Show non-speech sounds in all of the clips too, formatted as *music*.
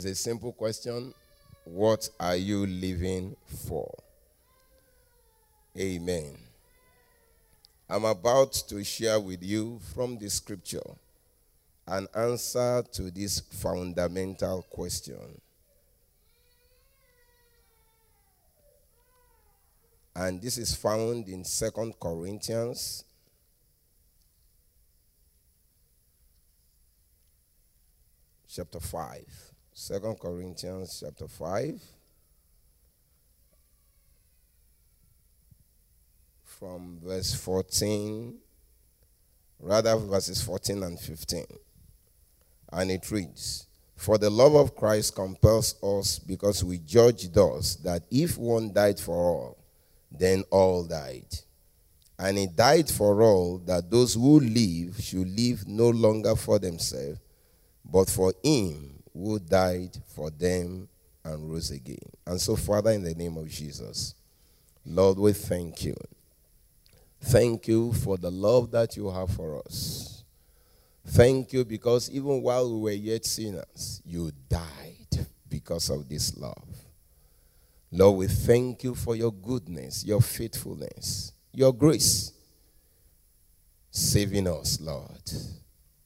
It's a simple question. What are you living for? Amen. I'm about to share with you from the scripture an answer to this fundamental question. And this is found in Second Corinthians chapter 5. Second Corinthians chapter 5 from verse 14 rather verses 14 and 15 and it reads for the love of Christ compels us because we judge thus that if one died for all then all died. And he died for all that those who live should live no longer for themselves but for him who died for them and rose again. And so, Father, in the name of Jesus, Lord, we thank you. Thank you for the love that you have for us. Thank you because even while we were yet sinners, you died because of this love. Lord, we thank you for your goodness, your faithfulness, your grace, saving us, Lord.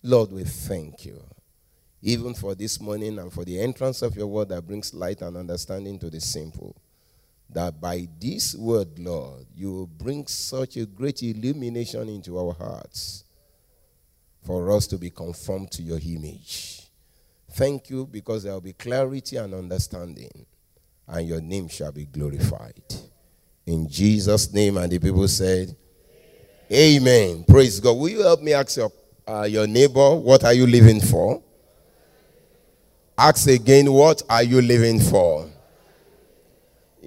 Lord, we thank you even for this morning and for the entrance of your word that brings light and understanding to the simple. That by this word, Lord, you will bring such a great illumination into our hearts for us to be conformed to your image. Thank you because there will be clarity and understanding, and your name shall be glorified. In Jesus' name, and the people said, Amen. Amen. Praise God. Will you help me ask your, uh, your neighbor, what are you living for? Ask again, what are you living for?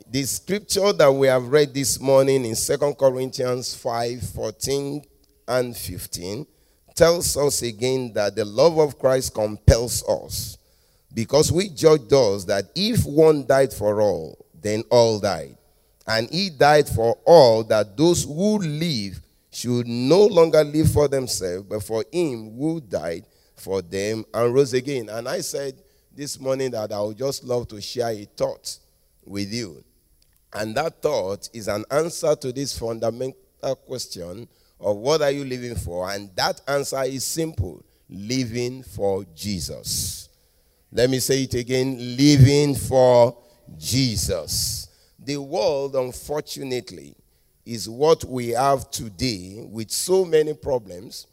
The scripture that we have read this morning in Second Corinthians 5 14 and 15 tells us again that the love of Christ compels us because we judge those that if one died for all, then all died. And he died for all that those who live should no longer live for themselves, but for him who died for them and rose again. And I said, this morning that I would just love to share a thought with you. And that thought is an answer to this fundamental question of what are you living for? And that answer is simple living for Jesus. Let me say it again living for Jesus. The world, unfortunately, is what we have today with so many problems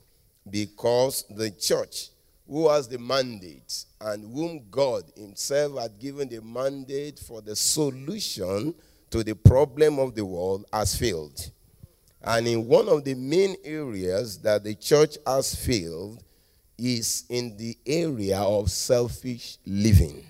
because the church who has the mandate and whom God Himself had given the mandate for the solution to the problem of the world has failed. And in one of the main areas that the church has failed is in the area of selfish living.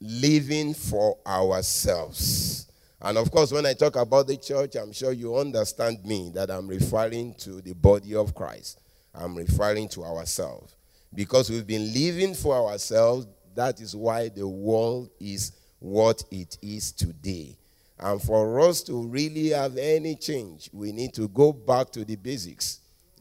Living for ourselves. And of course, when I talk about the church, I'm sure you understand me that I'm referring to the body of Christ. I'm referring to ourselves. Because we've been living for ourselves, that is why the world is what it is today. And for us to really have any change, we need to go back to the basics,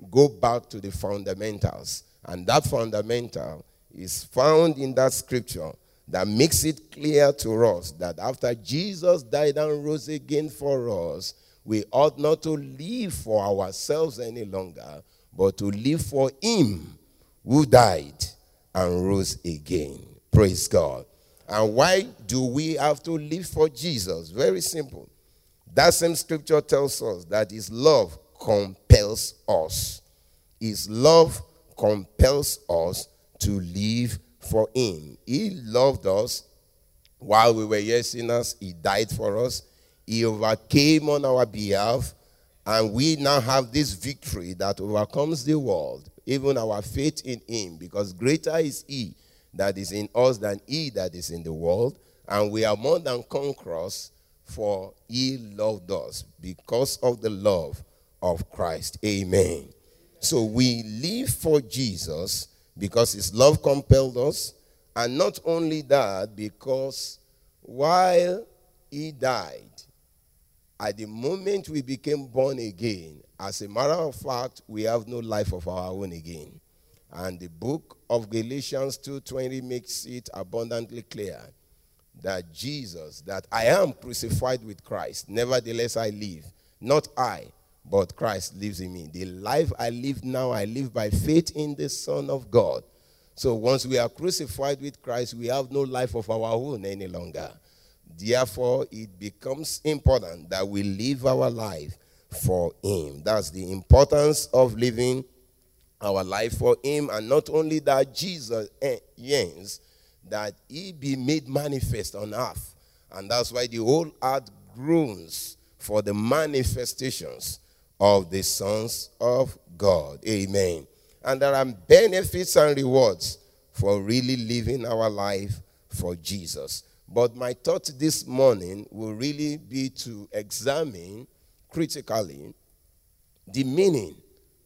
go back to the fundamentals. And that fundamental is found in that scripture that makes it clear to us that after Jesus died and rose again for us, we ought not to live for ourselves any longer, but to live for Him who died and rose again. Praise God. And why do we have to live for Jesus? Very simple. That same scripture tells us that his love compels us. His love compels us to live for him. He loved us while we were yet sinners. He died for us. He overcame on our behalf. And we now have this victory that overcomes the world even our faith in him, because greater is he that is in us than he that is in the world. And we are more than conquerors, for he loved us because of the love of Christ. Amen. So we live for Jesus because his love compelled us. And not only that, because while he died, at the moment we became born again, as a matter of fact, we have no life of our own again. And the book of Galatians 2:20 makes it abundantly clear that Jesus, that I am crucified with Christ, nevertheless I live, not I, but Christ lives in me. The life I live now, I live by faith in the Son of God. So once we are crucified with Christ, we have no life of our own any longer. Therefore, it becomes important that we live our life for Him. That's the importance of living our life for Him. And not only that, Jesus yearns that He be made manifest on earth. And that's why the whole earth groans for the manifestations of the sons of God. Amen. And there are benefits and rewards for really living our life for Jesus. But my thought this morning will really be to examine critically the meaning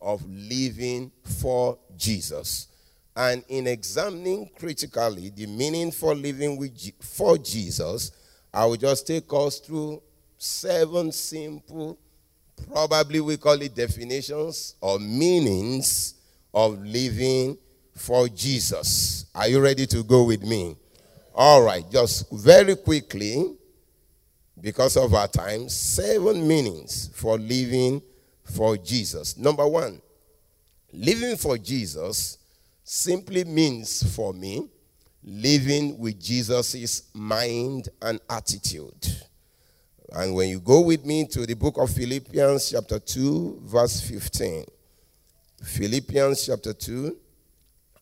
of living for Jesus. And in examining critically the meaning for living with, for Jesus, I will just take us through seven simple, probably we call it definitions or meanings of living for Jesus. Are you ready to go with me? All right, just very quickly, because of our time, seven meanings for living for Jesus. Number one, living for Jesus simply means for me living with Jesus' mind and attitude. And when you go with me to the book of Philippians, chapter 2, verse 15. Philippians chapter 2,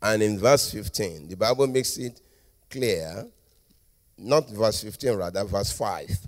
and in verse 15, the Bible makes it clear, not verse 15, rather, verse 5.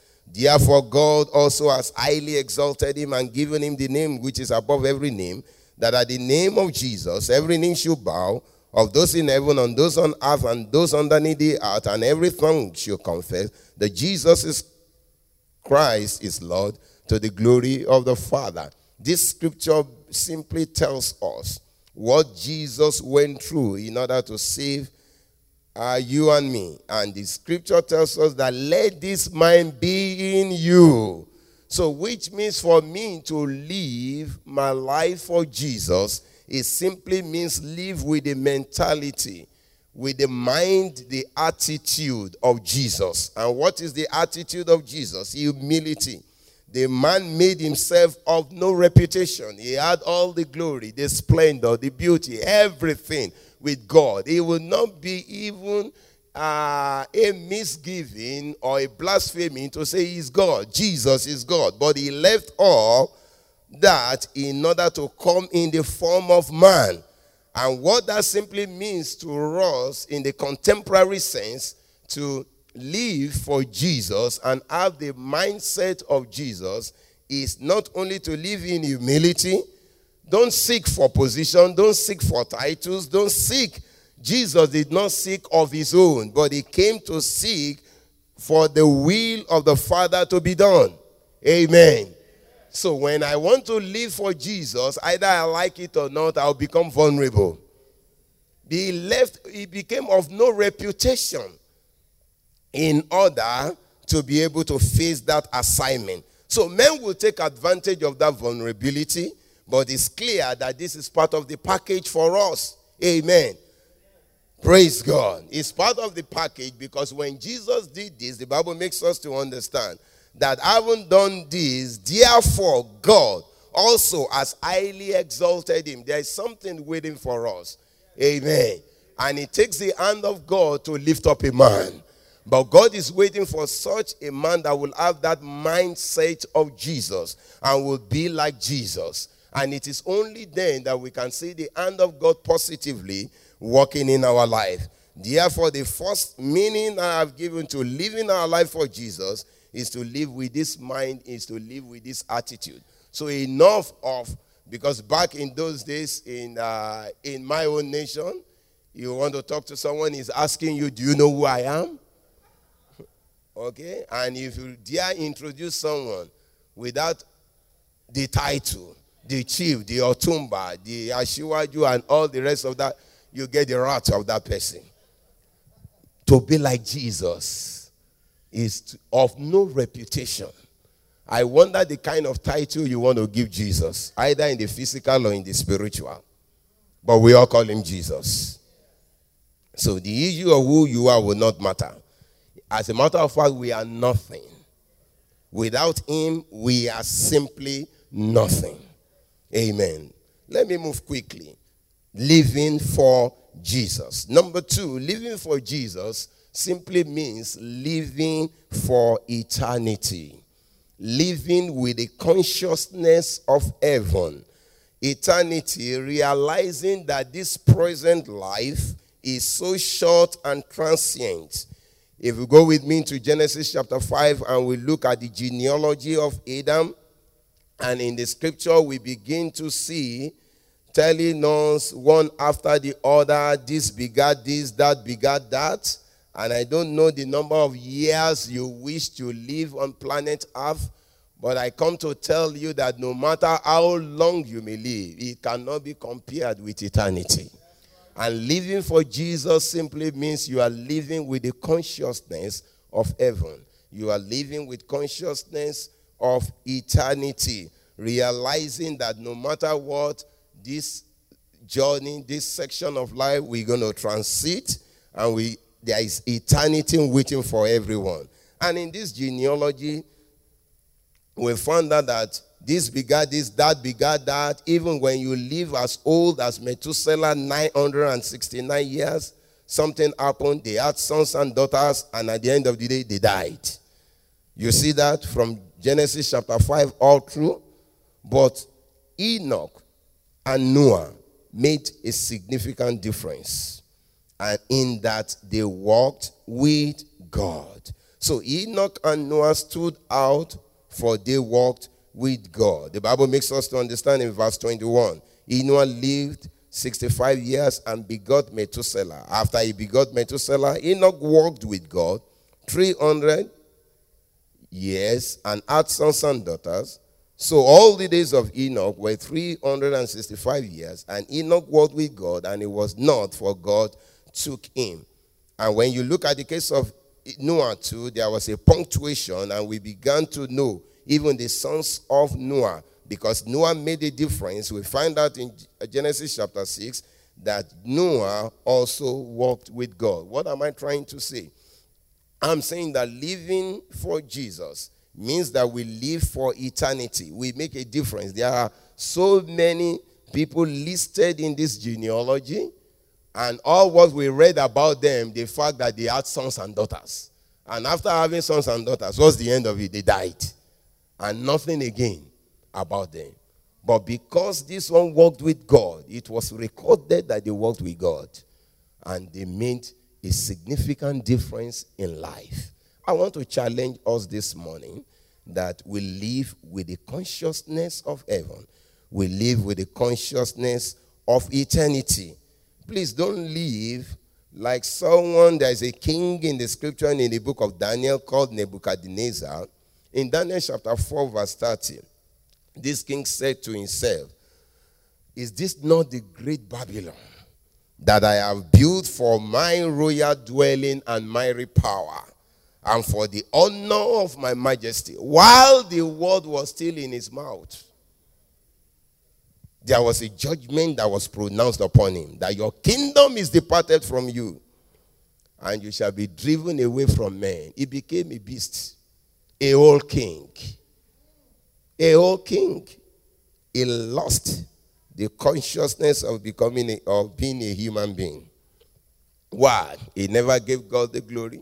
Therefore, God also has highly exalted him and given him the name which is above every name, that at the name of Jesus every knee should bow, of those in heaven, and those on earth, and those underneath the earth, and every tongue should confess that Jesus is Christ is Lord to the glory of the Father. This scripture simply tells us what Jesus went through in order to save uh, you and me. And the scripture tells us that let this mind be in you. So, which means for me to live my life for Jesus, it simply means live with the mentality, with the mind, the attitude of Jesus. And what is the attitude of Jesus? Humility. The man made himself of no reputation. He had all the glory, the splendor, the beauty, everything with God. It will not be even uh, a misgiving or a blasphemy to say he's God. Jesus is God. But he left all that in order to come in the form of man. And what that simply means to us in the contemporary sense to live for Jesus and have the mindset of Jesus is not only to live in humility, don't seek for position, don't seek for titles, don't seek. Jesus did not seek of his own, but he came to seek for the will of the Father to be done. Amen. So when I want to live for Jesus, either I like it or not, I'll become vulnerable. He left, he became of no reputation in order to be able to face that assignment. So men will take advantage of that vulnerability, but it's clear that this is part of the package for us. Amen. Praise God. It's part of the package because when Jesus did this, the Bible makes us to understand that having done this, therefore God also has highly exalted him. There is something waiting for us. Amen. And it takes the hand of God to lift up a man. But God is waiting for such a man that will have that mindset of Jesus and will be like Jesus. And it is only then that we can see the hand of God positively working in our life. Therefore, the first meaning I have given to living our life for Jesus is to live with this mind, is to live with this attitude. So enough of because back in those days in uh, in my own nation, You want to talk to someone, he's asking you, Do you know who I am? *laughs* Okay? And if you dare introduce someone without the title, the chief, the otumba, the ashiwaju, and all the rest of that, you get the wrath of that person. To be like Jesus is of no reputation. I wonder the kind of title you want to give Jesus, either in the physical or in the spiritual. But we all call him Jesus. So the issue of who you are will not matter. As a matter of fact, we are nothing. Without him, we are simply nothing. Amen. Let me move quickly. Living for Jesus. Number two, living for Jesus simply means living for eternity. Living with the consciousness of heaven. Eternity, realizing that this present life is so short and transient. If you go with me to Genesis chapter 5 and we look at the genealogy of Adam, and in the scripture we begin to see telling us one after the other, this begat this, that begat that. And I don't know the number of years you wish to live on planet Earth, but I come to tell you that no matter how long you may live, it cannot be compared with eternity. And living for Jesus simply means you are living with the consciousness of heaven. You are living with consciousness of eternity, realizing that no matter what, this journey, this section of life, we're going to transit, and we there is eternity waiting for everyone. And in this genealogy, we found out that this begat this, that begat that. Even when you live as old as Methuselah, 969 years, something happened. They had sons and daughters, and at the end of the day, they died. You see that from Genesis chapter 5 all through. But Enoch and Noah made a significant difference. And in that they walked with God. So Enoch and Noah stood out for they walked with God. The Bible makes us to understand in verse 21. Enoch lived 65 years and begot Methuselah. After he begot Methuselah, Enoch walked with God 300 years and had sons and daughters. So all the days of Enoch were 365 years, and Enoch walked with God, and it was not for God took him. And when you look at the case of Noah too, there was a punctuation, and we began to know even the sons of Noah, because Noah made a difference. We find out in Genesis chapter 6 that Noah also walked with God. What am I trying to say? I'm saying that living for Jesus means that we live for eternity. We make a difference. There are so many people listed in this genealogy, and all what we read about them, the fact that they had sons and daughters. And after having sons and daughters, what's the end of it? They died and nothing again about them. But because this one walked with God, it was recorded that they walked with God and they made a significant difference in life. I want to challenge us this morning that we live with the consciousness of heaven, we live with the consciousness of eternity. Please don't live like someone, there's a king in the scripture and in the book of Daniel called Nebuchadnezzar in Daniel chapter 4, verse 30, this king said to himself, Is this not the great Babylon that I have built for my royal dwelling and mighty power, and for the honor of my majesty? While the word was still in his mouth, there was a judgment that was pronounced upon him that your kingdom is departed from you, and you shall be driven away from men. He became a beast a old king. A old king. He lost the consciousness of becoming a, of being a human being. Why? He never gave God the glory.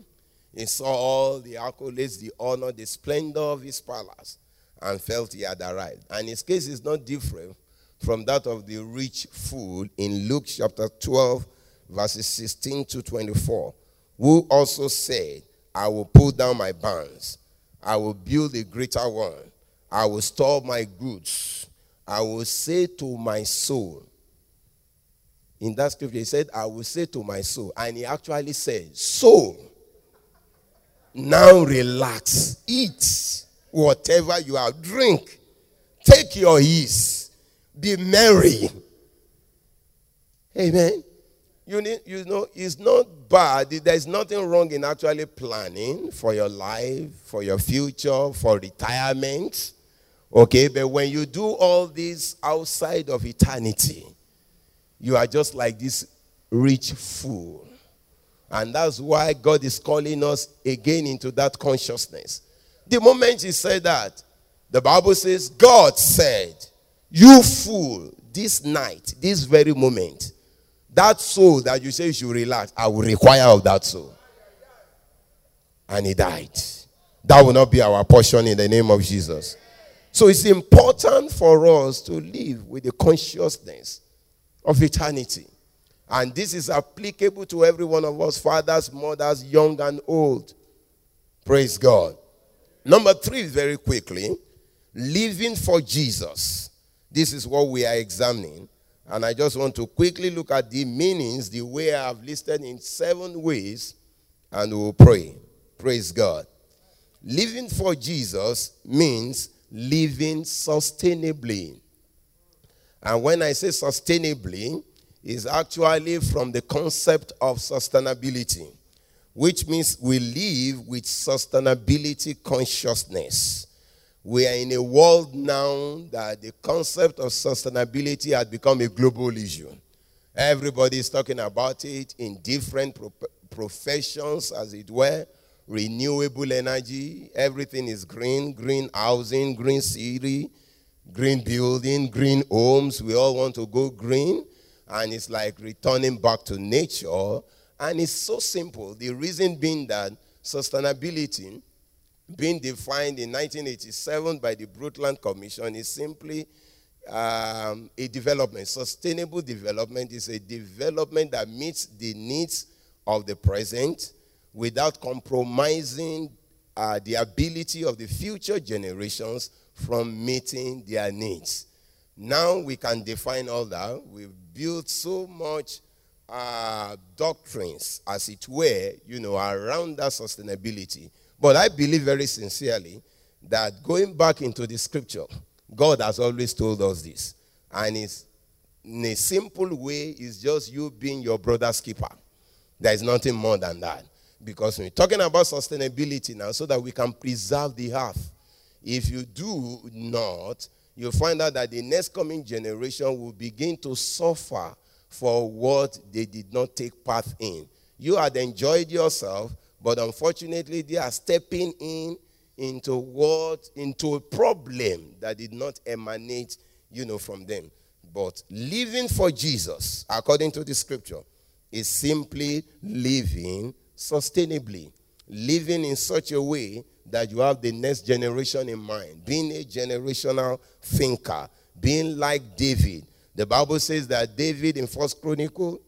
He saw all the accolades, the honor, the splendor of his palace, and felt he had arrived. And his case is not different from that of the rich fool in Luke chapter 12, verses 16 to 24, who also said, I will pull down my barns, I will build a greater one. I will store my goods. I will say to my soul, In that scripture, he said, I will say to my soul. And he actually said, Soul, now relax, eat whatever you have, drink, take your ease, be merry. Amen. You need, you know, it's not bad. There's nothing wrong in actually planning for your life, for your future, for retirement. Okay, but when you do all this outside of eternity, you are just like this rich fool. And that's why God is calling us again into that consciousness. The moment He said that, the Bible says, God said, You fool, this night, this very moment, that soul that you say you should relax, I will require of that soul. And he died. That will not be our portion in the name of Jesus. So it's important for us to live with the consciousness of eternity. And this is applicable to every one of us fathers, mothers, young and old. Praise God. Number three, very quickly, living for Jesus. This is what we are examining. And I just want to quickly look at the meanings, the way I have listed in seven ways, and we'll pray. Praise God. Living for Jesus means living sustainably. And when I say sustainably, is actually from the concept of sustainability, which means we live with sustainability consciousness. We are in a world now that the concept of sustainability has become a global issue. Everybody is talking about it in different pro- professions, as it were. Renewable energy, everything is green, green housing, green city, green building, green homes. We all want to go green, and it's like returning back to nature. And it's so simple. The reason being that sustainability being defined in 1987 by the Brundtland Commission is simply um, a development. Sustainable development is a development that meets the needs of the present without compromising uh, the ability of the future generations from meeting their needs. Now we can define all that. We've built so much uh, doctrines, as it were, you know, around that sustainability but I believe very sincerely that going back into the scripture, God has always told us this. And it's in a simple way, it's just you being your brother's keeper. There is nothing more than that. Because we're talking about sustainability now, so that we can preserve the earth. If you do not, you'll find out that the next coming generation will begin to suffer for what they did not take part in. You had enjoyed yourself, but unfortunately, they are stepping in into what into a problem that did not emanate, you know, from them. But living for Jesus, according to the scripture, is simply living sustainably, living in such a way that you have the next generation in mind, being a generational thinker, being like David. The Bible says that David in First Chronicle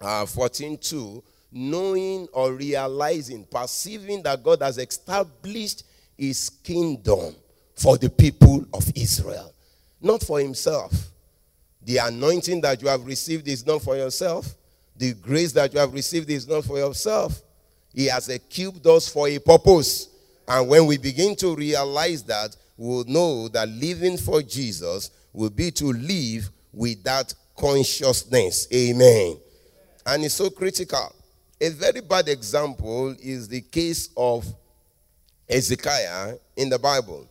uh, 14 2 knowing or realizing, perceiving that God has established his kingdom for the people of Israel, not for himself. The anointing that you have received is not for yourself. The grace that you have received is not for yourself. He has equipped us for a purpose. And when we begin to realize that, we'll know that living for Jesus will be to live with that consciousness. Amen. And it's so critical. A very bad example is the case of Ezekiah in the Bible.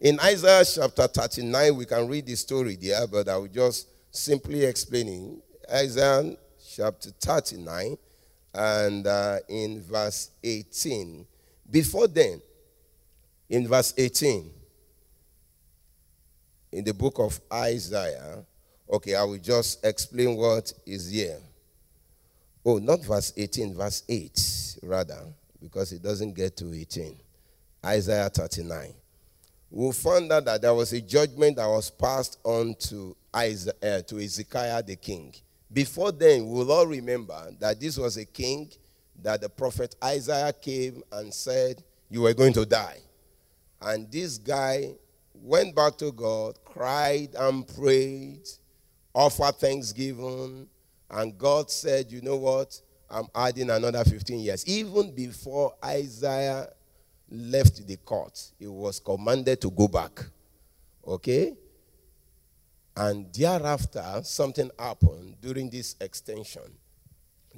In Isaiah chapter 39, we can read the story there, but I will just simply explaining. Isaiah chapter 39 and uh, in verse 18. Before then, in verse 18, in the book of Isaiah, okay, I will just explain what is here. Oh, not verse 18, verse 8, rather, because it doesn't get to 18. Isaiah 39. We found out that there was a judgment that was passed on to, Isaiah, uh, to Ezekiah the king. Before then, we'll all remember that this was a king that the prophet Isaiah came and said, You were going to die. And this guy went back to God, cried and prayed, offered thanksgiving, And God said, You know what? I'm adding another 15 years. Even before Isaiah left the court, he was commanded to go back. Okay? And thereafter, something happened during this extension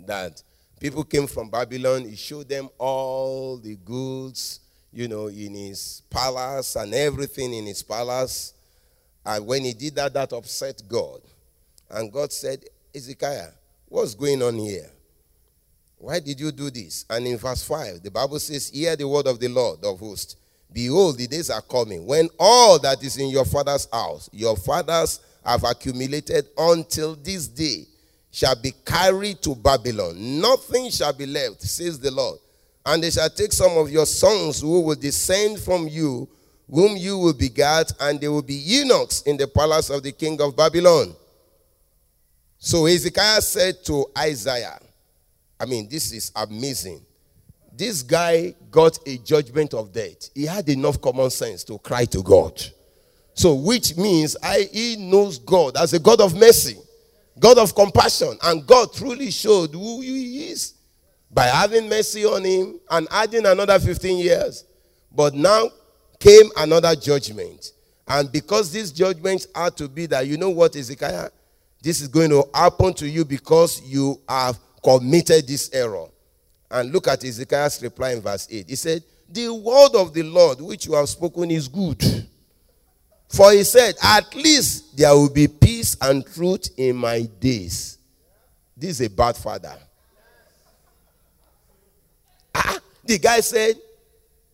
that people came from Babylon. He showed them all the goods, you know, in his palace and everything in his palace. And when he did that, that upset God. And God said, Ezekiah, what's going on here? Why did you do this? And in verse 5, the Bible says, Hear the word of the Lord of hosts. Behold, the days are coming when all that is in your father's house, your fathers have accumulated until this day, shall be carried to Babylon. Nothing shall be left, says the Lord. And they shall take some of your sons who will descend from you, whom you will begat, and they will be eunuchs in the palace of the king of Babylon. So Hezekiah said to Isaiah, I mean, this is amazing. This guy got a judgment of death. He had enough common sense to cry to God. So, which means I, he knows God as a God of mercy, God of compassion, and God truly showed who he is by having mercy on him and adding another 15 years. But now came another judgment. And because these judgments are to be that, you know what, Ezekiah? This is going to happen to you because you have committed this error. And look at Ezekiel's reply in verse 8. He said, The word of the Lord which you have spoken is good. For he said, At least there will be peace and truth in my days. This is a bad father. Ah, the guy said,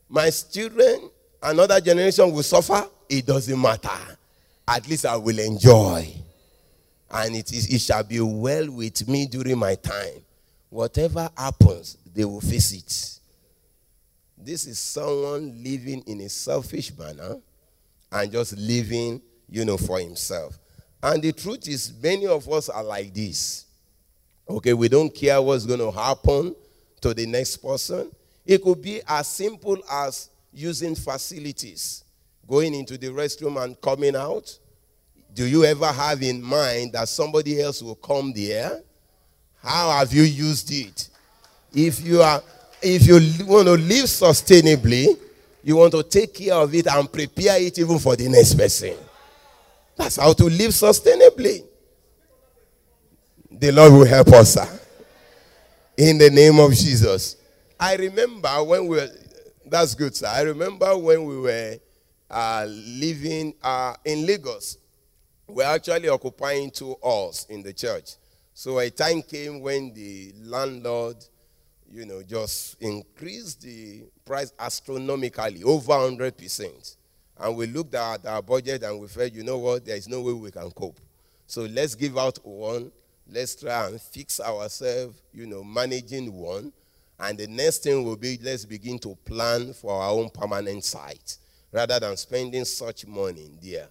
My children, another generation will suffer. It doesn't matter. At least I will enjoy and it, is, it shall be well with me during my time. Whatever happens, they will face it. This is someone living in a selfish manner and just living, you know, for himself. And the truth is, many of us are like this. Okay, we don't care what's going to happen to the next person. It could be as simple as using facilities, going into the restroom and coming out do you ever have in mind that somebody else will come there? How have you used it? If you are if you want to live sustainably, you want to take care of it and prepare it even for the next person. That's how to live sustainably. The Lord will help us, sir. In the name of Jesus. I remember when we were, that's good, sir. I remember when we were uh, living uh, in Lagos we're actually occupying two halls in the church. So a time came when the landlord, you know, just increased the price astronomically, over 100%. And we looked at our budget and we felt, you know what, there is no way we can cope. So let's give out one. Let's try and fix ourselves, you know, managing one. And the next thing will be let's begin to plan for our own permanent site rather than spending such money there.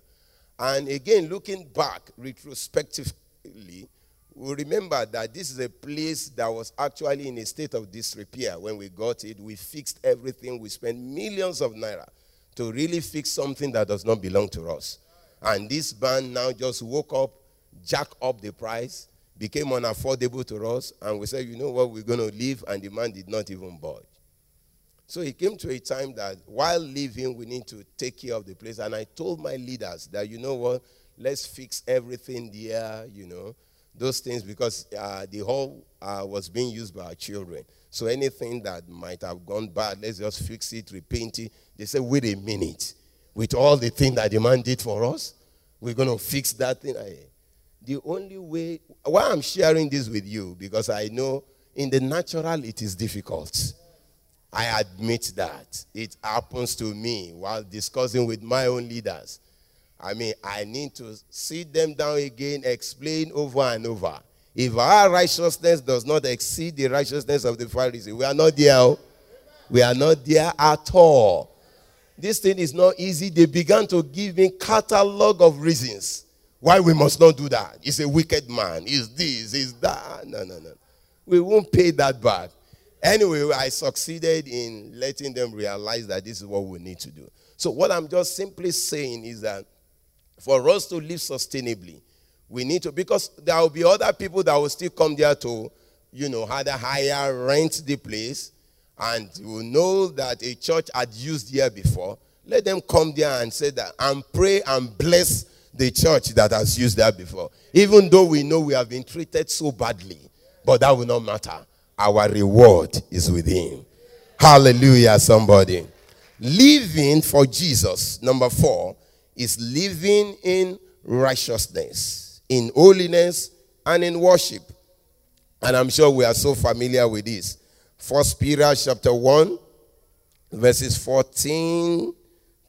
And again, looking back retrospectively, we remember that this is a place that was actually in a state of disrepair when we got it. We fixed everything. We spent millions of naira to really fix something that does not belong to us. And this band now just woke up, jacked up the price, became unaffordable to us, and we said, you know what, we're going to leave, and the man did not even budge. So it came to a time that while leaving, we need to take care of the place. And I told my leaders that, you know what, let's fix everything there, you know, those things, because uh, the hall uh, was being used by our children. So anything that might have gone bad, let's just fix it, repaint it. They said, wait a minute. With all the thing that the man did for us, we're going to fix that thing. The only way, why I'm sharing this with you, because I know in the natural it is difficult. I admit that. It happens to me while discussing with my own leaders. I mean, I need to sit them down again, explain over and over. If our righteousness does not exceed the righteousness of the Pharisees, we are not there. Oh. We are not there at all. This thing is not easy. They began to give me catalog of reasons why we must not do that. He's a wicked man. He's this, he's that. No, no, no. We won't pay that back. Anyway, I succeeded in letting them realize that this is what we need to do. So, what I'm just simply saying is that for us to live sustainably, We need to, because there will be other people that will still come there to, you know, either hire, rent the place, and will know that a church had used there before. Let them come there and say that, and pray and bless the church that has used that before. Even though we know we have been treated so badly, but that will not matter. Our reward is with Him. Hallelujah, somebody. Living for Jesus, number four, is living in righteousness, in holiness, and in worship. And I'm sure we are so familiar with this. First Peter chapter 1, verses 14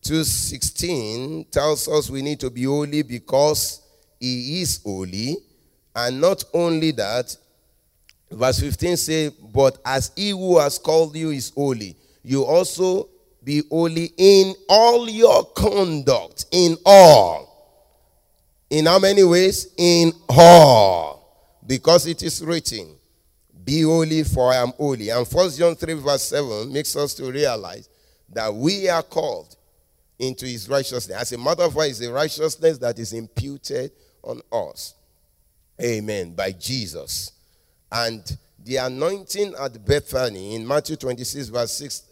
to 16 tells us we need to be holy because he is holy. And not only that, verse 15 says, But as he who has called you is holy, you also be holy in all your conduct, in all. In how many ways? In all. Because it is written, Be holy, for I am holy. And First John 3, verse 7 makes us to realize that we are called into his righteousness. As a matter of fact, it's a righteousness that is imputed on us. Amen. By Jesus. And the anointing at Bethany in Matthew 26, verse 6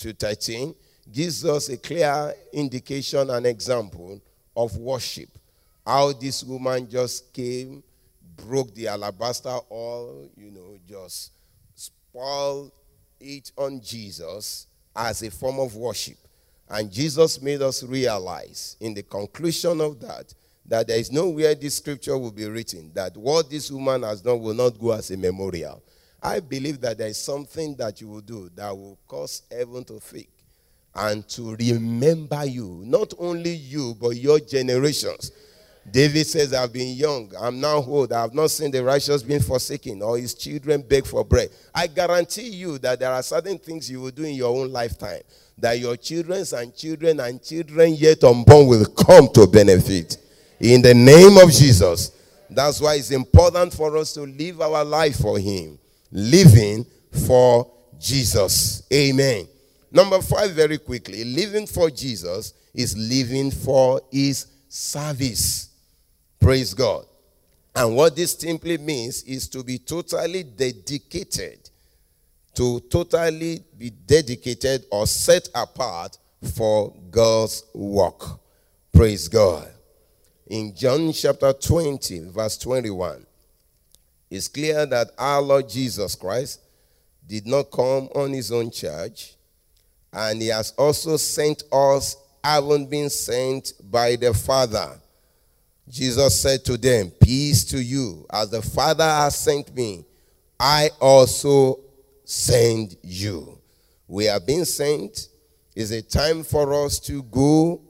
to 13 gives us a clear indication and example of worship. How this woman just came, broke the alabaster all you know, just spoiled it on Jesus as a form of worship. And Jesus made us realize in the conclusion of that that there is nowhere this scripture will be written that what this woman has done will not go as a memorial. I believe that there is something that you will do that will cause heaven to think and to remember you. Not only you, but your generations. David says, I've been young, I'm now old, I have not seen the righteous being forsaken or his children beg for bread. I guarantee you that there are certain things you will do in your own lifetime that your children's and children and children yet unborn will come to benefit. In the name of Jesus. That's why it's important for us to live our life for Him. Living for Jesus. Amen. Number five, very quickly. Living for Jesus is living for His service. Praise God. And what this simply means is to be totally dedicated to totally be dedicated or set apart for God's work. Praise God. In John chapter 20, verse 21, it's clear that our Lord Jesus Christ did not come on his own charge, and he has also sent us, having been sent by the Father. Jesus said to them, Peace to you, as the Father has sent me, I also send you. We are being sent. It's a time for us to go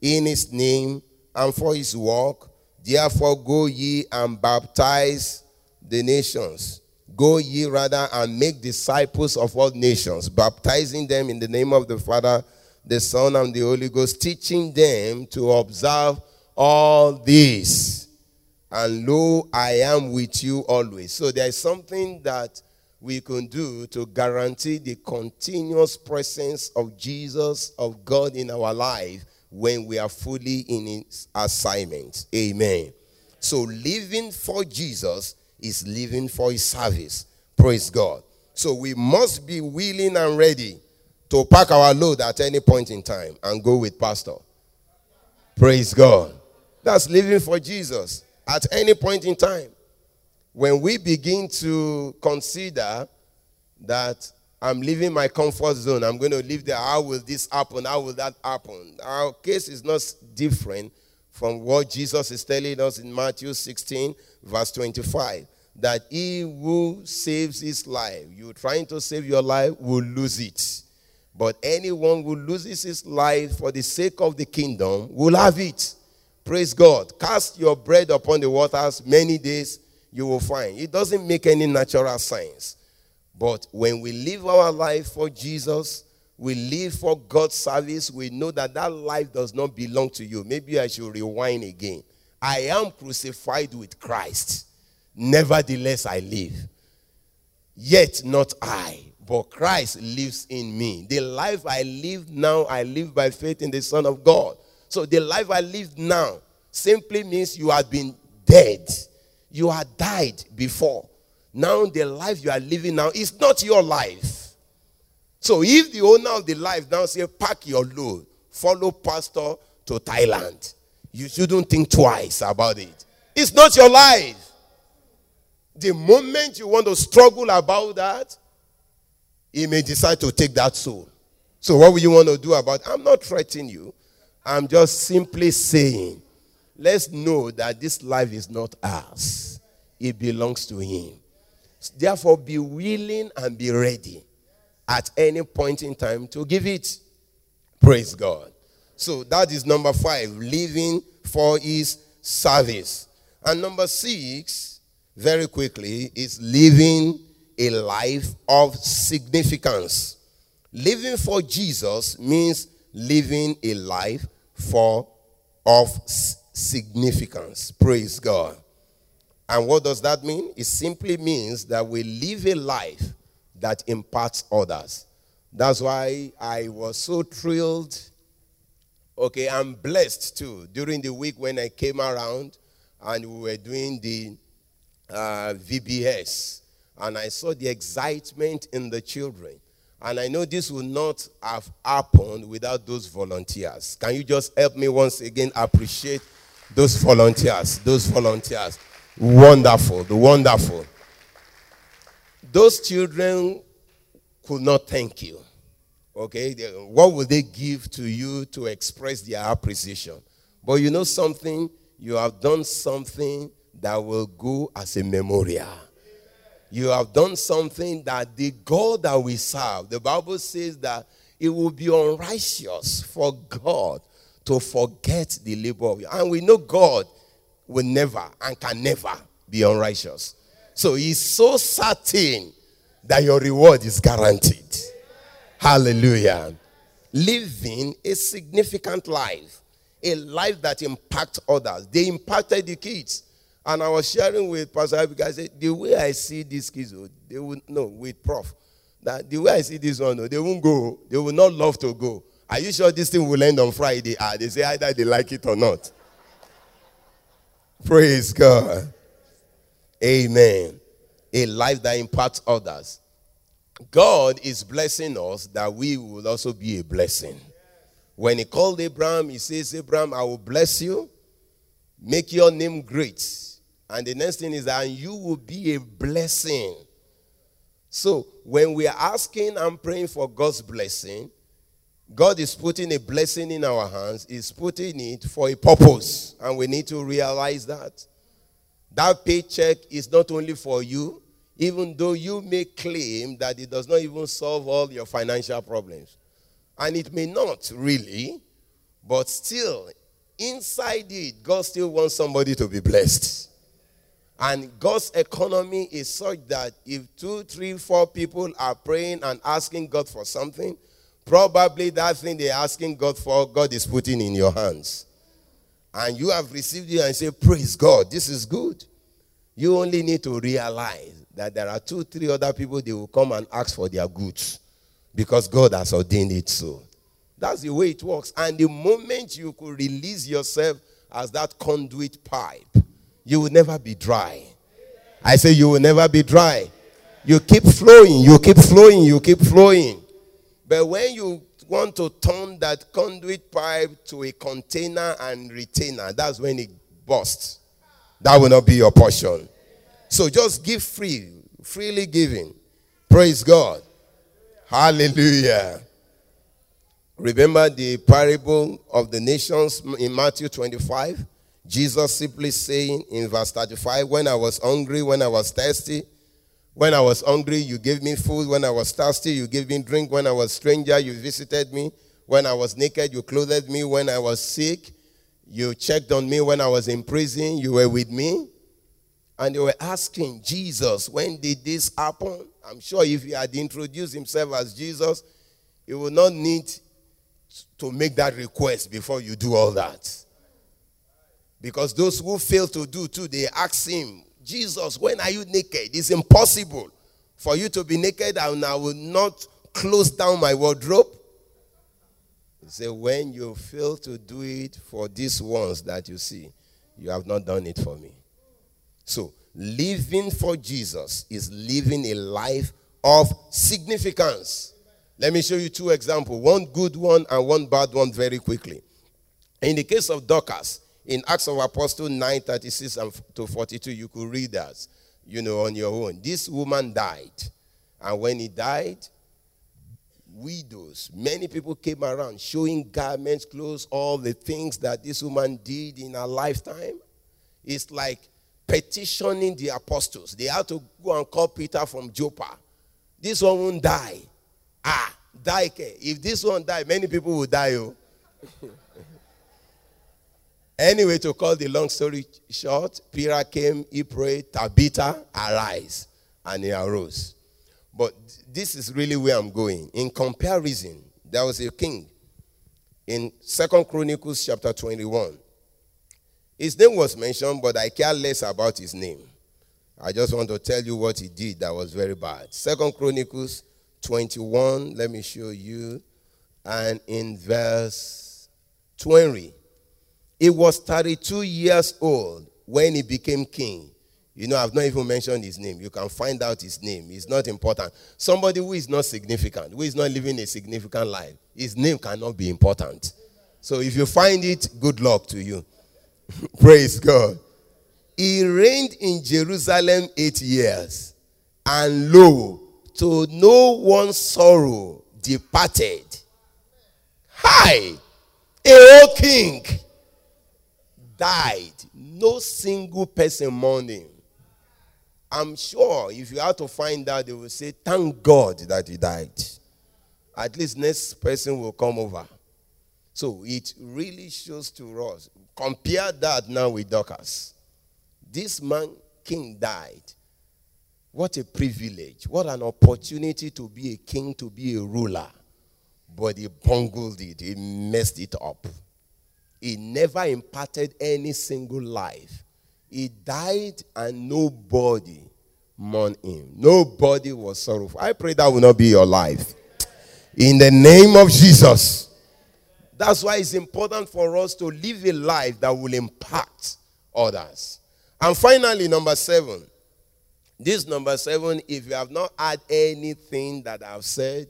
in his name and for his work. Therefore, go ye and baptize the nations. Go ye rather and make disciples of all nations, baptizing them in the name of the Father, the Son, and the Holy Ghost, teaching them to observe all this. And lo, I am with you always. So there is something that we can do to guarantee the continuous presence of Jesus, of God in our life when we are fully in his assignment. Amen. So living for Jesus is living for his service. Praise God. So we must be willing and ready to pack our load at any point in time and go with pastor. Praise God. That's living for Jesus at any point in time when we begin to consider that I'm leaving my comfort zone, I'm going to leave there, how will this happen? How will that happen? Our case is not different from what Jesus is telling us in Matthew 16, verse 25. That he who saves his life, you trying to save your life, will lose it. But anyone who loses his life for the sake of the kingdom will have it. Praise God. Cast your bread upon the waters many days you will find. It doesn't make any natural sense. But when we live our life for Jesus, we live for God's service, we know that that life does not belong to you. Maybe I should rewind again. I am crucified with Christ. Nevertheless, I live. Yet not I, but Christ lives in me. The life I live now, I live by faith in the Son of God. So the life I live now simply means you have been dead. You had died before. Now, the life you are living now is not your life. So, if the owner of the life now say, pack your load, follow pastor to Thailand, you shouldn't think twice about it. It's not your life. The moment you want to struggle about that, he may decide to take that soul. So, what will you want to do about it? I'm not threatening you. I'm just simply saying, let's know that this life is not ours, it belongs to Him. Therefore, be willing and be ready at any point in time to give it. Praise God. So that is number five, living for his service. And number six, very quickly, is living a life of significance. Living for Jesus means living a life for of significance. Praise God. And what does that mean? It simply means that we live a life that imparts others. That's why I was so thrilled. Okay, I'm blessed too. During the week when I came around and we were doing the uh, VBS, and I saw the excitement in the children. And I know this would not have happened without those volunteers. Can you just help me once again appreciate those volunteers? Those volunteers. Wonderful, the wonderful. Those children could not thank you. Okay? What would they give to you to express their appreciation? But you know something? You have done something that will go as a memorial. You have done something that the God that we serve, the Bible says that it will be unrighteous for God to forget the labor of you. And we know God will never and can never be unrighteous. So he's so certain that your reward is guaranteed. Hallelujah. Living a significant life, a life that impacts others. They impacted the kids. And I was sharing with Pastor Abigail, I said, the way I see these kids, oh, they will no with Prof. That the way I see this one, oh, they won't go. They will not love to go. Are you sure this thing will end on Friday? Ah, they say either they like it or not. Praise God. Amen. A life that impacts others. God is blessing us that we will also be a blessing. When he called Abraham, he says, Abraham, I will bless you, make your name great. And the next thing is that you will be a blessing. So when we are asking and praying for God's blessing, God is putting a blessing in our hands, He's putting it for a purpose. And we need to realize that. That paycheck is not only for you, even though you may claim that it does not even solve all your financial problems. And it may not really, but still, inside it, God still wants somebody to be blessed. And God's economy is such that if two, three, four people are praying and asking God for something, probably that thing they're asking God for, God is putting in your hands. And you have received it and say, Praise God, this is good. You only need to realize that there are two, three other people they will come and ask for their goods because God has ordained it so. That's the way it works. And the moment you could release yourself as that conduit pipe, you will never be dry. I say you will never be dry. You keep flowing, you keep flowing, you keep flowing. But when you want to turn that conduit pipe to a container and retainer, that's when it bursts. That will not be your portion. So just give free, freely giving. Praise God. Hallelujah. Remember the parable of the nations in Matthew 25? Jesus simply saying in verse 35, When I was hungry, when I was thirsty, when I was hungry, you gave me food. When I was thirsty, you gave me drink. When I was stranger, you visited me. When I was naked, you clothed me. When I was sick, you checked on me. When I was in prison, you were with me. And they were asking Jesus, when did this happen? I'm sure if he had introduced himself as Jesus, he would not need to make that request before you do all that. Because those who fail to do too, they ask him, Jesus, when are you naked? It's impossible for you to be naked and I will not close down my wardrobe. He said, When you fail to do it for these ones that you see, you have not done it for me. So, living for Jesus is living a life of significance. Let me show you two examples one good one and one bad one very quickly. In the case of Dorcas, in Acts of Apostles 9 36 to 42, you could read that, you know, on your own. This woman died. And when he died, widows, many people came around showing garments, clothes, all the things that this woman did in her lifetime. It's like petitioning the apostles. They had to go and call Peter from Joppa. This one won't die. Ah, die. If this one die, many people will die. Oh. *laughs* anyway, to call the long story short, Peter came, he prayed, Tabitha, arise. And he arose. But this is really where I'm going. In comparison, there was a king in Second Chronicles chapter 21. His name was mentioned, but I care less about his name. I just want to tell you what he did that was very bad. Second Chronicles 21, let me show you. And in verse 20, he was 32 years old when he became king. You know, I've not even mentioned his name. You can find out his name. It's not important. Somebody who is not significant, who is not living a significant life, his name cannot be important. So if you find it, good luck to you. *laughs* Praise God. He reigned in Jerusalem eight years, and lo, to no one's sorrow departed. Hi, a old king died. No single person mourned him. I'm sure if you have to find out, they will say, Thank God that he died. At least next person will come over. So it really shows to us. Compare that now with Dorcas. This man, king, died. What a privilege. What an opportunity to be a king, to be a ruler. But he bungled it, he messed it up. He never imparted any single life. He died and nobody mourned him. Nobody was sorrowful. I pray that will not be your life. In the name of Jesus. That's why it's important for us to live a life that will impact others. And finally, number seven. This number seven, if you have not had anything that I've said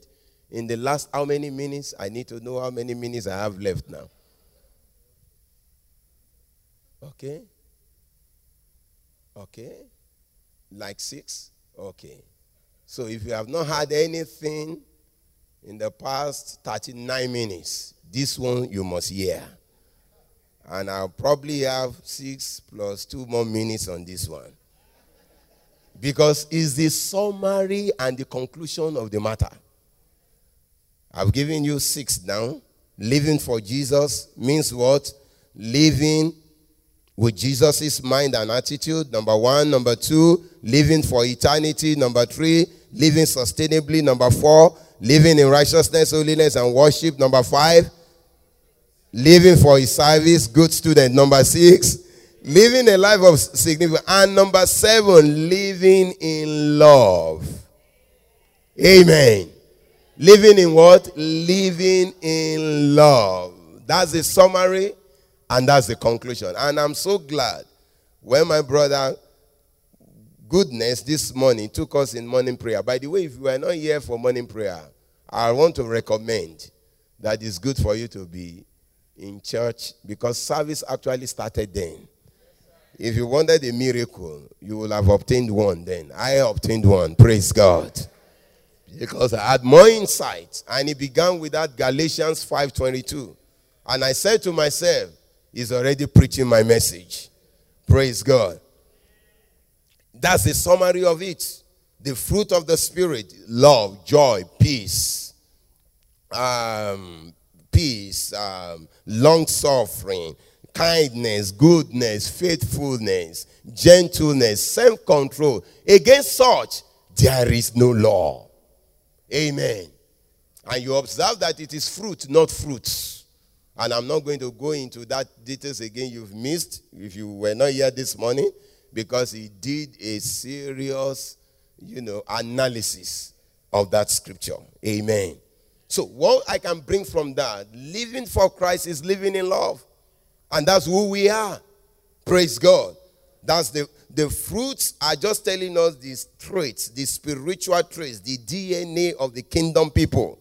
in the last how many minutes, I need to know how many minutes I have left now. Okay? Okay? Like six? Okay. So if you have not had anything in the past 39 minutes, this one you must hear. And I'll probably have six plus two more minutes on this one. Because it's the summary and the conclusion of the matter. I've given you six now. Living for Jesus means what? Living with Jesus' mind and attitude. Number one. Number two, living for eternity. Number three, living sustainably. Number four, living in righteousness, holiness, and worship. Number five, living for his service. Good student. Number six, living a life of significance. And number seven, living in love. Amen. Living in what? Living in love. That's the summary and that's the conclusion. And I'm so glad when my brother Goodness this morning took us in morning prayer. By the way, if you are not here for morning prayer, I want to recommend that it's good for you to be in church because service actually started then. If you wanted a miracle, you will have obtained one then. I obtained one. Praise God. Because I had more insight. And it began with that Galatians 5:22. And I said to myself, He's already preaching my message. Praise God. That's the summary of it. The fruit of the Spirit love, joy, peace, um, peace, um, long suffering, kindness, goodness, faithfulness, gentleness, self control. Against such, there is no law. Amen. And you observe that it is fruit, not fruits. And I'm not going to go into that details again. You've missed if you were not here this morning because he did a serious, you know, analysis of that scripture. Amen. So what I can bring from that, living for Christ is living in love. And that's who we are. Praise God. That's the, the fruits are just telling us these traits, the spiritual traits, the DNA of the kingdom people.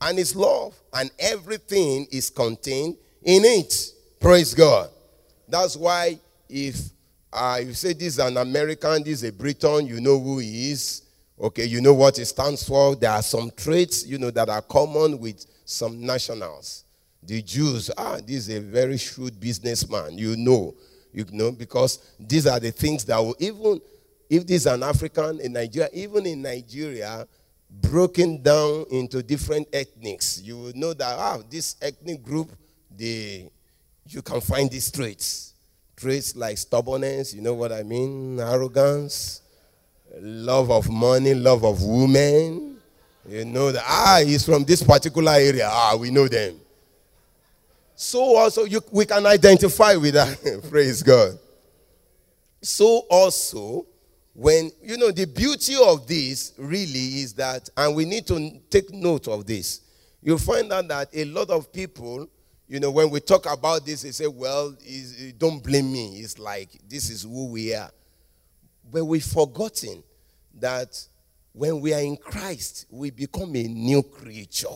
And it's love. And everything is contained in it. Praise God. That's why if uh, you say this is an American, this is a Briton, you know who he is. Okay, you know what it stands for. There are some traits, you know, that are common with some nationals. The Jews, ah, this is a very shrewd businessman. You know, you know, because these are the things that will even if this is an African in Nigeria, even in Nigeria, broken down into different ethnics, you will know that ah, this ethnic group, they you can find these traits. Traits like stubbornness, you know what I mean, arrogance, love of money, love of women. You know that ah, he's from this particular area. Ah, we know them. So also you, we can identify with that. *laughs* Praise God. So also, when you know the beauty of this really is that, and we need to take note of this. You'll find out that a lot of people, you know, when we talk about this, they say, "Well, eh, don't blame me." It's like this is who we are, but we've forgotten that when we are in Christ, we become a new creature.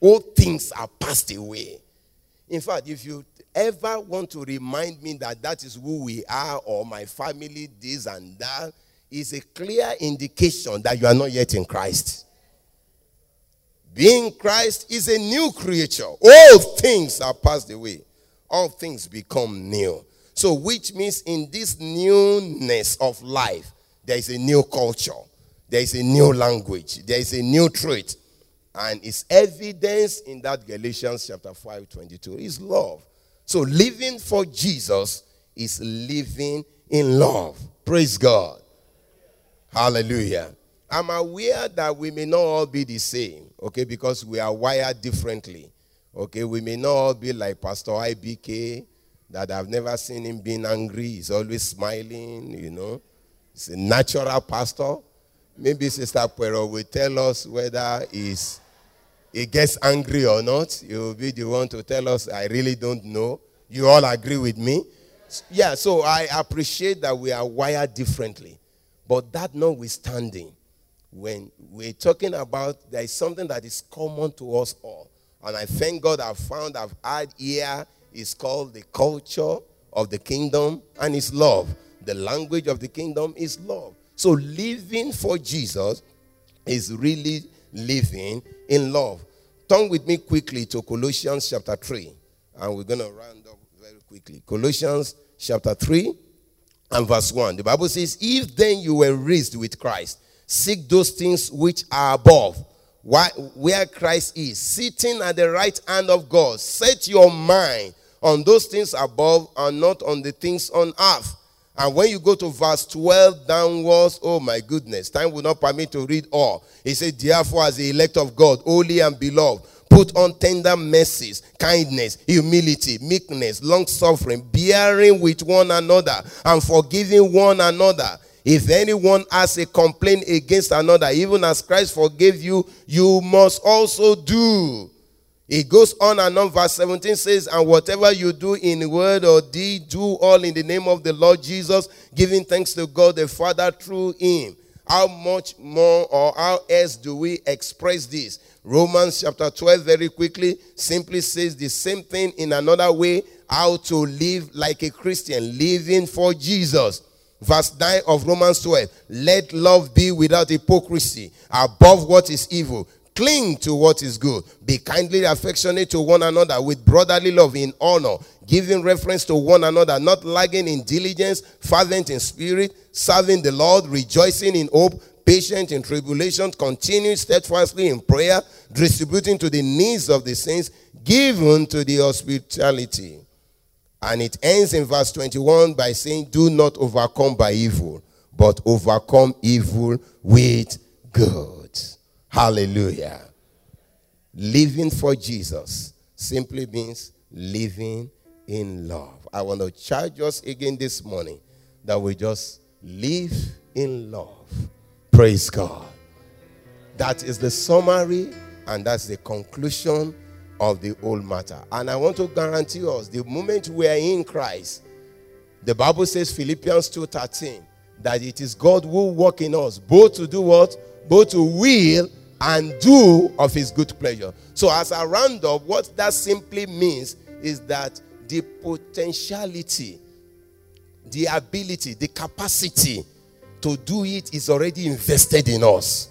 All things are passed away. In fact, if you ever want to remind me that that is who we are or my family, this and that, is a clear indication that you are not yet in Christ. Being Christ is a new creature. All things are passed away, all things become new. So, which means in this newness of life, there is a new culture, there is a new language, there is a new trait, and it's evidence in that Galatians chapter 5, 22 is love. So living for Jesus is living in love. Praise God. Hallelujah. I'm aware that we may not all be the same, okay, because we are wired differently. Okay, we may not all be like Pastor IBK, that I've never seen him being angry. He's always smiling, you know. He's a natural pastor. Maybe Sister Pero will tell us whether he's he gets angry or not, you'll be the one to tell us, I really don't know. You all agree with me? Yeah, so I appreciate that we are wired differently. But that notwithstanding, when we're talking about there is something that is common to us all. And I thank God I've found I've had here is called the culture of the kingdom and it's love. The language of the kingdom is love. So living for Jesus is really living in love. Turn with me quickly to Colossians chapter 3, and we're going to round up very quickly. Colossians chapter 3 and verse 1. The Bible says, If then you were raised with Christ, seek those things which are above, where Christ is, sitting at the right hand of God. Set your mind on those things above and not on the things on earth. And when you go to verse 12 downwards, oh my goodness, time will not permit to read all. He said, Therefore, as the elect of God, holy and beloved, put on tender mercies, kindness, humility, meekness, long suffering, bearing with one another, and forgiving one another. If anyone has a complaint against another, even as Christ forgave you, you must also do. It goes on and on. Verse 17 says, And whatever you do in word or deed, do all in the name of the Lord Jesus, giving thanks to God the Father through him. How much more or how else do we express this? Romans chapter 12, very quickly, simply says the same thing in another way how to live like a Christian, living for Jesus. Verse 9 of Romans 12 Let love be without hypocrisy, above what is evil Cling to what is good. Be kindly affectionate to one another with brotherly love in honor, giving reference to one another, not lagging in diligence, fervent in spirit, serving the Lord, rejoicing in hope, patient in tribulation, continuing steadfastly in prayer, distributing to the needs of the saints, given to the hospitality. And it ends in verse 21 by saying, Do not overcome by evil, but overcome evil with good. Hallelujah. Living for Jesus simply means living in love. I want to charge us again this morning that we just live in love. Praise God. That is the summary and that's the conclusion of the whole matter. And I want to guarantee us the moment we are in Christ, The Bible says Philippians 2:13 that it is God who work in us both to do what? Both to will and do of his good pleasure. So as a roundup, what that simply means is that the potentiality, the ability, the capacity to do it is already invested in us.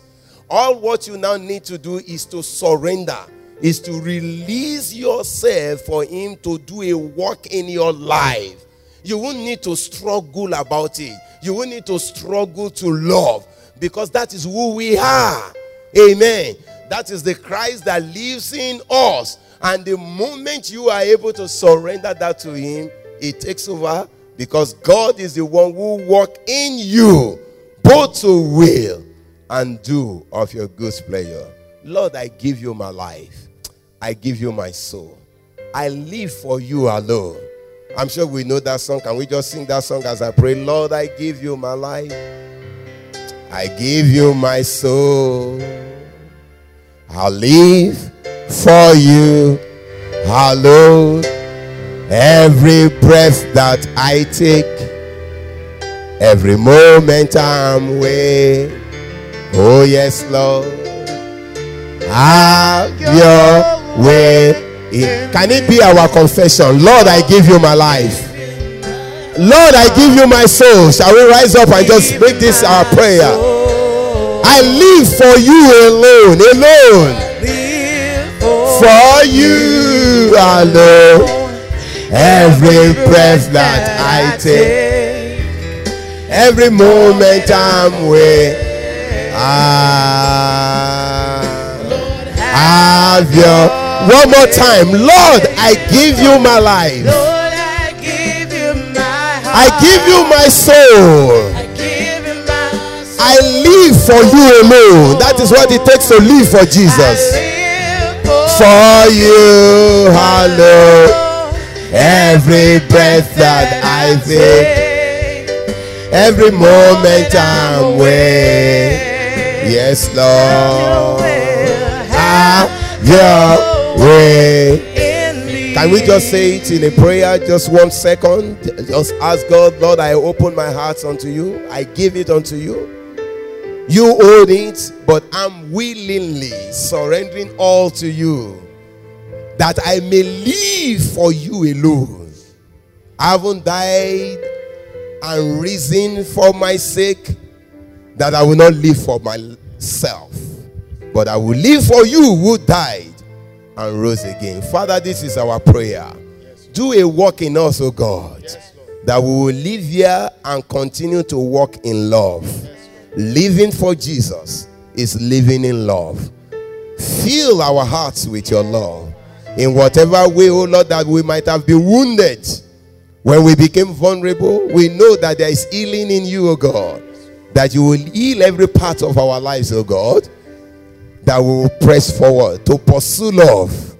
All what you now need to do is to surrender, is to release yourself for Him to do a work in your life. You won't need to struggle about it. You won't need to struggle to love because that is who we are. Amen. That is the Christ that lives in us. And the moment you are able to surrender that to Him, it takes over because God is the one who work in you both to will and do of your good pleasure. Lord, I give you my life. I give you my soul. I live for you alone. I'm sure we know that song. Can we just sing that song as I pray? Lord, I give you my life. I give you my soul. I'll live for you alone. Every breath that I take, every moment I'm away. Oh, yes, Lord. Have your way. Can it be our confession? Lord, I give you my life. Lord, I give you my soul. Shall we rise up and just make this our prayer? I live for you alone, alone. For you alone. Every breath that I take, every moment I'm with. Ah, have your one more time, Lord. I give you my life. I give you my soul. I live for you alone. That is what it takes to live for Jesus. For you, hello. Every breath that I take, every moment I'm with. Yes, Lord. Have your way. Can we just say it in a prayer? Just one second. Just ask God, Lord, I open my heart unto you. I give it unto you. You own it, but I'm willingly surrendering all to you that I may live for you alone. I haven't died and risen for my sake, that I will not live for myself, but I will live for you who died and rose again. Father, this is our prayer. Do a work in us, oh God, that we will live here and continue to walk in love. Living for Jesus is living in love. Fill our hearts with your love. In whatever way, oh Lord, that we might have been wounded when we became vulnerable, we know that there is healing in you, oh God. That you will heal every part of our lives, O God. That we will press forward to pursue love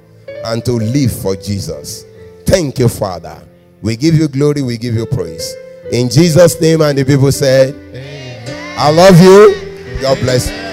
and to live for Jesus. Thank you, Father. We give you glory, we give you praise. In Jesus' name, and the people said, I love you. God bless you.